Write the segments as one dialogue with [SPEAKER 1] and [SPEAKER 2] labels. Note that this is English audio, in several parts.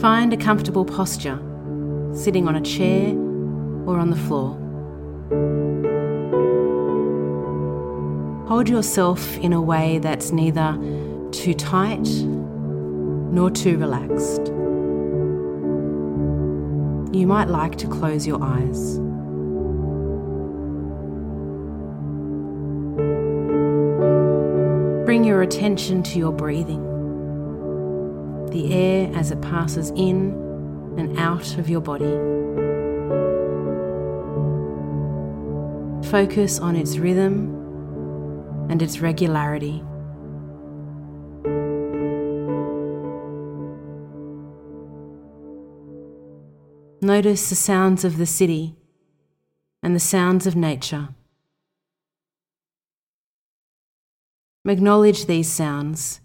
[SPEAKER 1] Find a comfortable posture, sitting on a chair or on the floor. Hold yourself in a way that's neither too tight nor too relaxed. You might like to close your eyes. Bring your attention to your breathing, the air as it passes in and out of your body. Focus on its rhythm and its regularity. Notice the sounds of the city and the sounds of nature. Acknowledge these sounds.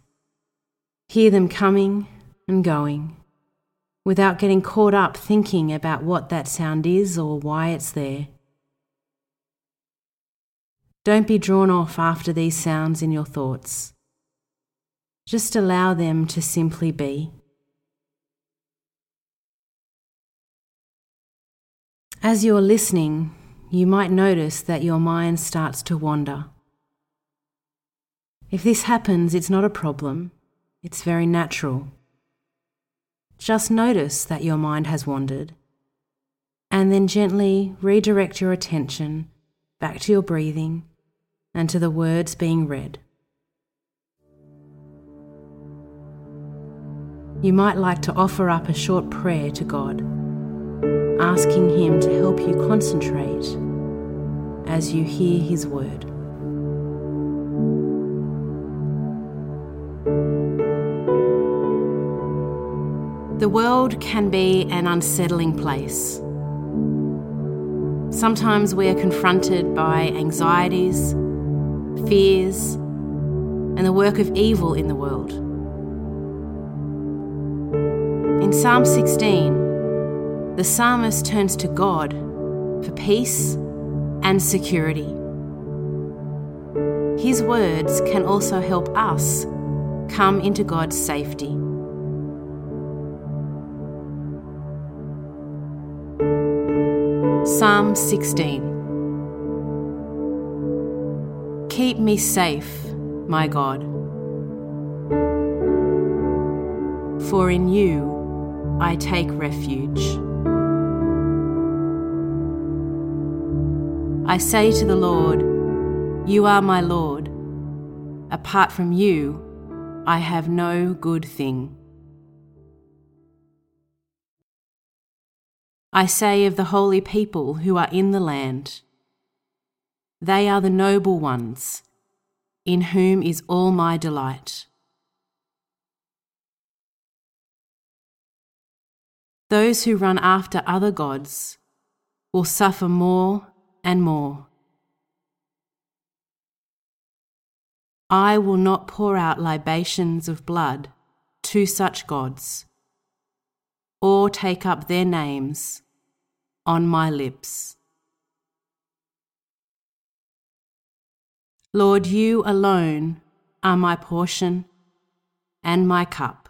[SPEAKER 1] Hear them coming and going without getting caught up thinking about what that sound is or why it's there. Don't be drawn off after these sounds in your thoughts. Just allow them to simply be. As you're listening, you might notice that your mind starts to wander. If this happens, it's not a problem, it's very natural. Just notice that your mind has wandered, and then gently redirect your attention back to your breathing and to the words being read. You might like to offer up a short prayer to God, asking Him to help you concentrate as you hear His word. The world can be an unsettling place. Sometimes we are confronted by anxieties, fears, and the work of evil in the world. In Psalm 16, the psalmist turns to God for peace and security. His words can also help us come into God's safety. Psalm 16 Keep me safe, my God, for in you I take refuge. I say to the Lord, You are my Lord. Apart from you, I have no good thing. I say of the holy people who are in the land, they are the noble ones, in whom is all my delight. Those who run after other gods will suffer more and more. I will not pour out libations of blood to such gods, or take up their names on my lips. Lord, you alone are my portion and my cup.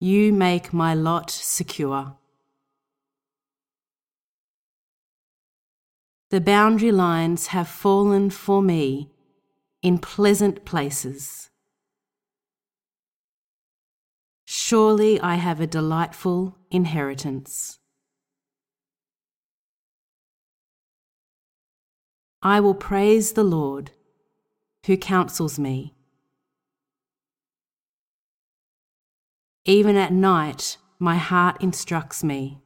[SPEAKER 1] You make my lot secure. The boundary lines have fallen for me in pleasant places. Surely I have a delightful inheritance. I will praise the Lord who counsels me. Even at night, my heart instructs me.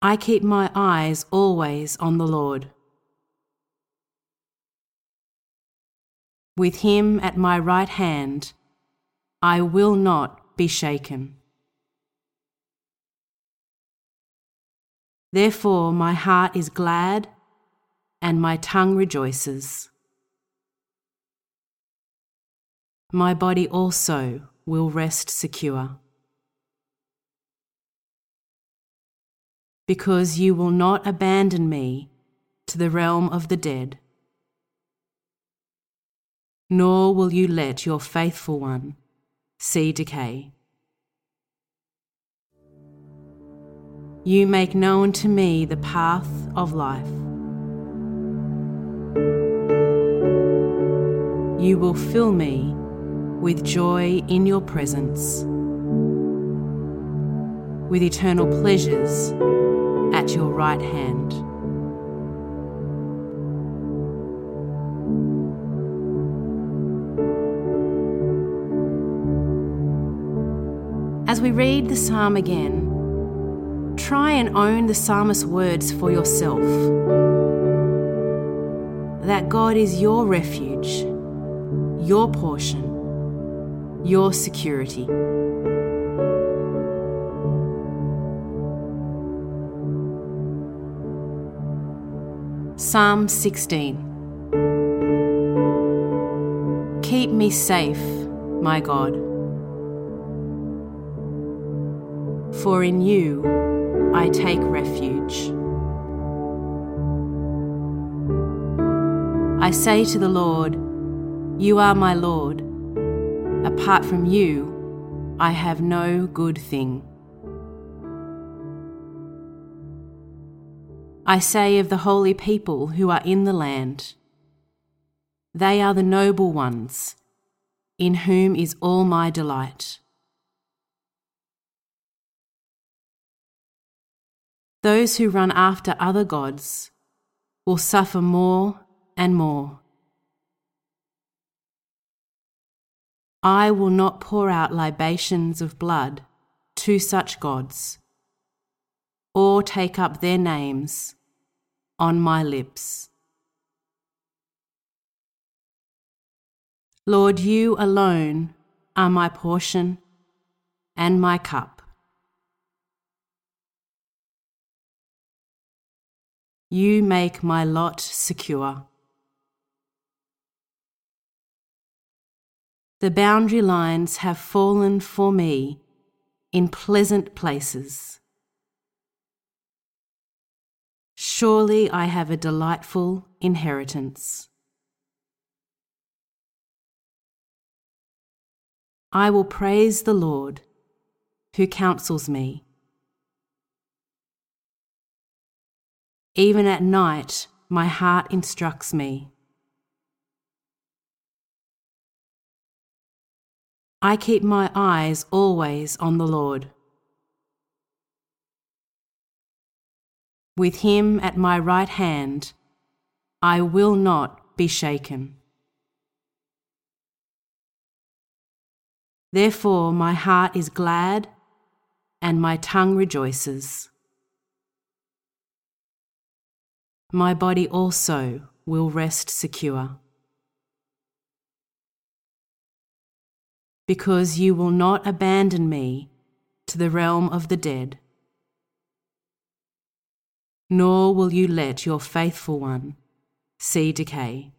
[SPEAKER 1] I keep my eyes always on the Lord. With him at my right hand, I will not be shaken. Therefore, my heart is glad and my tongue rejoices. My body also will rest secure. Because you will not abandon me to the realm of the dead nor will you let your faithful one see decay. You make known to me the path of life. You will fill me with joy in your presence, with eternal pleasures at your right hand. As we read the psalm again, try and own the psalmist's words for yourself. That God is your refuge, your portion, your security. Psalm 16 Keep me safe, my God. For in you I take refuge. I say to the Lord, You are my Lord. Apart from you, I have no good thing. I say of the holy people who are in the land, They are the noble ones, in whom is all my delight. Those who run after other gods will suffer more and more. I will not pour out libations of blood to such gods, or take up their names on my lips. Lord, you alone are my portion and my cup. You make my lot secure. The boundary lines have fallen for me in pleasant places. Surely I have a delightful inheritance. I will praise the Lord who counsels me. Even at night, my heart instructs me. I keep my eyes always on the Lord. With him at my right hand, I will not be shaken. Therefore, my heart is glad and my tongue rejoices. My body also will rest secure. Because you will not abandon me to the realm of the dead nor will you let your faithful one see decay.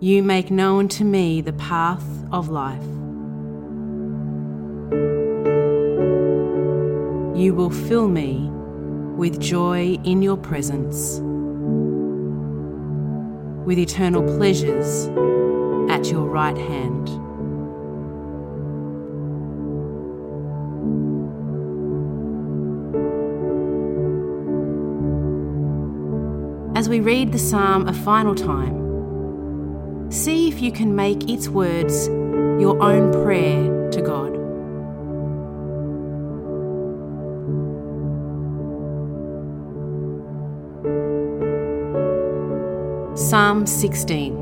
[SPEAKER 1] You make known to me the path of life. You will fill me with joy in your presence, with eternal pleasures at your right hand. as we read the psalm a final time, see if you can make its words your own prayer to God. Psalm 16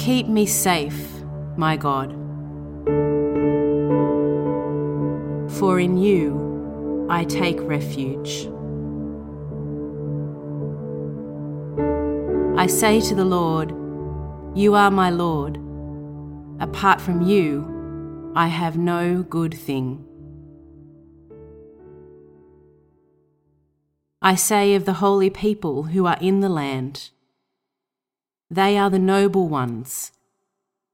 [SPEAKER 1] Keep me safe, my God, for in you I take refuge. I say to the Lord, You are my Lord. Apart from you, I have no good thing. I say of the holy people who are in the land, They are the noble ones,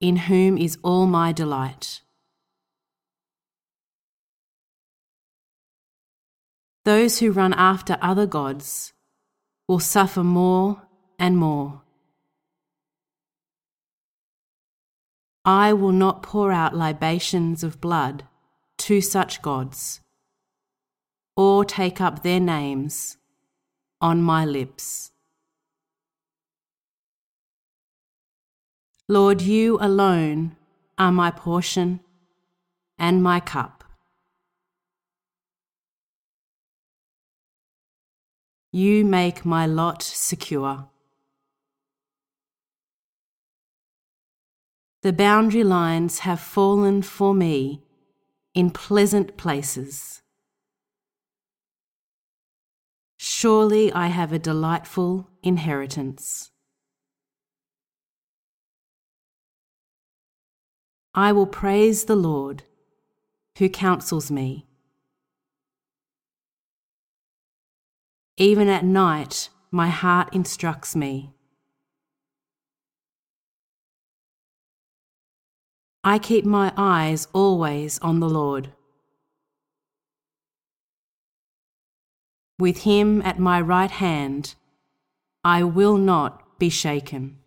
[SPEAKER 1] in whom is all my delight. Those who run after other gods will suffer more and more. I will not pour out libations of blood to such gods, or take up their names on my lips. Lord, you alone are my portion and my cup. You make my lot secure. The boundary lines have fallen for me in pleasant places. Surely I have a delightful inheritance. I will praise the Lord who counsels me. Even at night, my heart instructs me. I keep my eyes always on the Lord. With him at my right hand, I will not be shaken.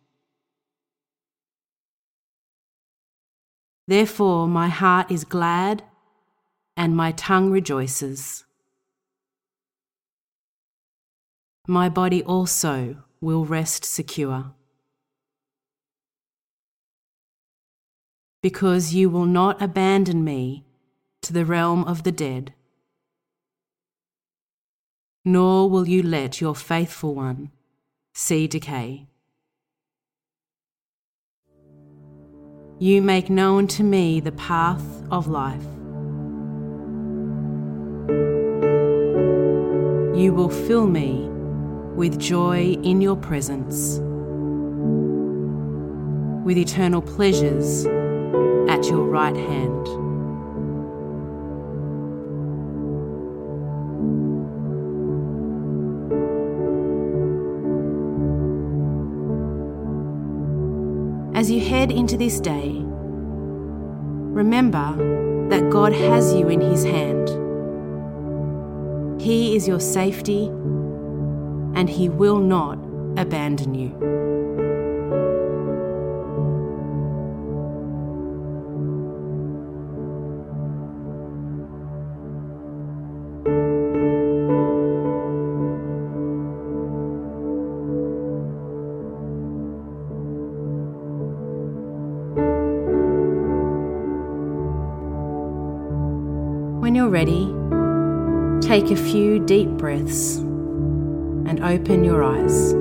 [SPEAKER 1] Therefore, my heart is glad and my tongue rejoices. My body also will rest secure. because you will not abandon me to the realm of the dead, nor will you let your faithful one see decay. You make known to me the path of life. You will fill me with joy in your presence, with eternal pleasures at your right hand. Into this day, remember that God has you in His hand. He is your safety and He will not abandon you. Take a few deep breaths and open your eyes.